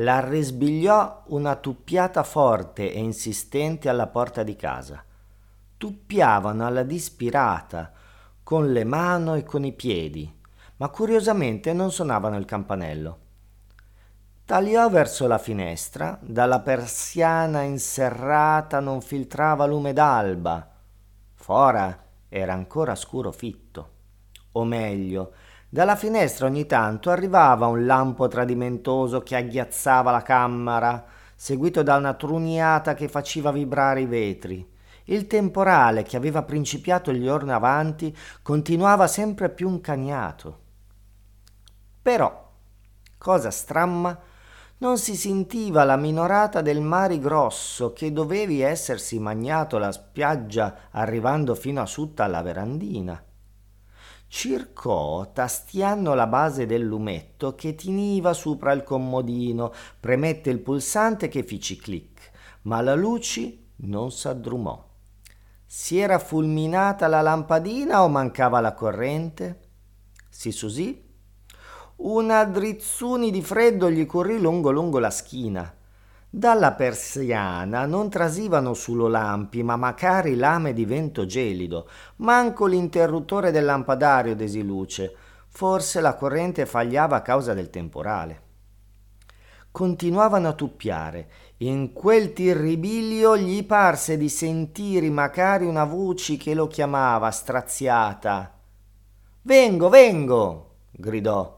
la risbigliò una tuppiata forte e insistente alla porta di casa. Tuppiavano alla dispirata, con le mani e con i piedi, ma curiosamente non suonavano il campanello. Tagliò verso la finestra, dalla persiana inserrata non filtrava lume d'alba. Fora era ancora scuro fitto. O meglio, dalla finestra ogni tanto arrivava un lampo tradimentoso che agghiazzava la camera, seguito da una truniata che faceva vibrare i vetri. Il temporale che aveva principiato il giorno avanti continuava sempre più incagnato. Però, cosa stramma, non si sentiva la minorata del mare grosso che dovevi essersi magnato la spiaggia arrivando fino a sutta alla verandina. Circò tastiando la base del lumetto che tiniva sopra il comodino, premette il pulsante che fici clic, ma la luce non s'addrumò. Si era fulminata la lampadina o mancava la corrente? Si susì una drizzuni di freddo gli corrì lungo lungo la schina. Dalla persiana non trasivano solo lampi, ma macari lame di vento gelido. Manco l'interruttore del lampadario desiluce. Forse la corrente fagliava a causa del temporale. Continuavano a tuppiare. In quel tirribilio gli parse di sentire macari una voce che lo chiamava straziata. Vengo, vengo! gridò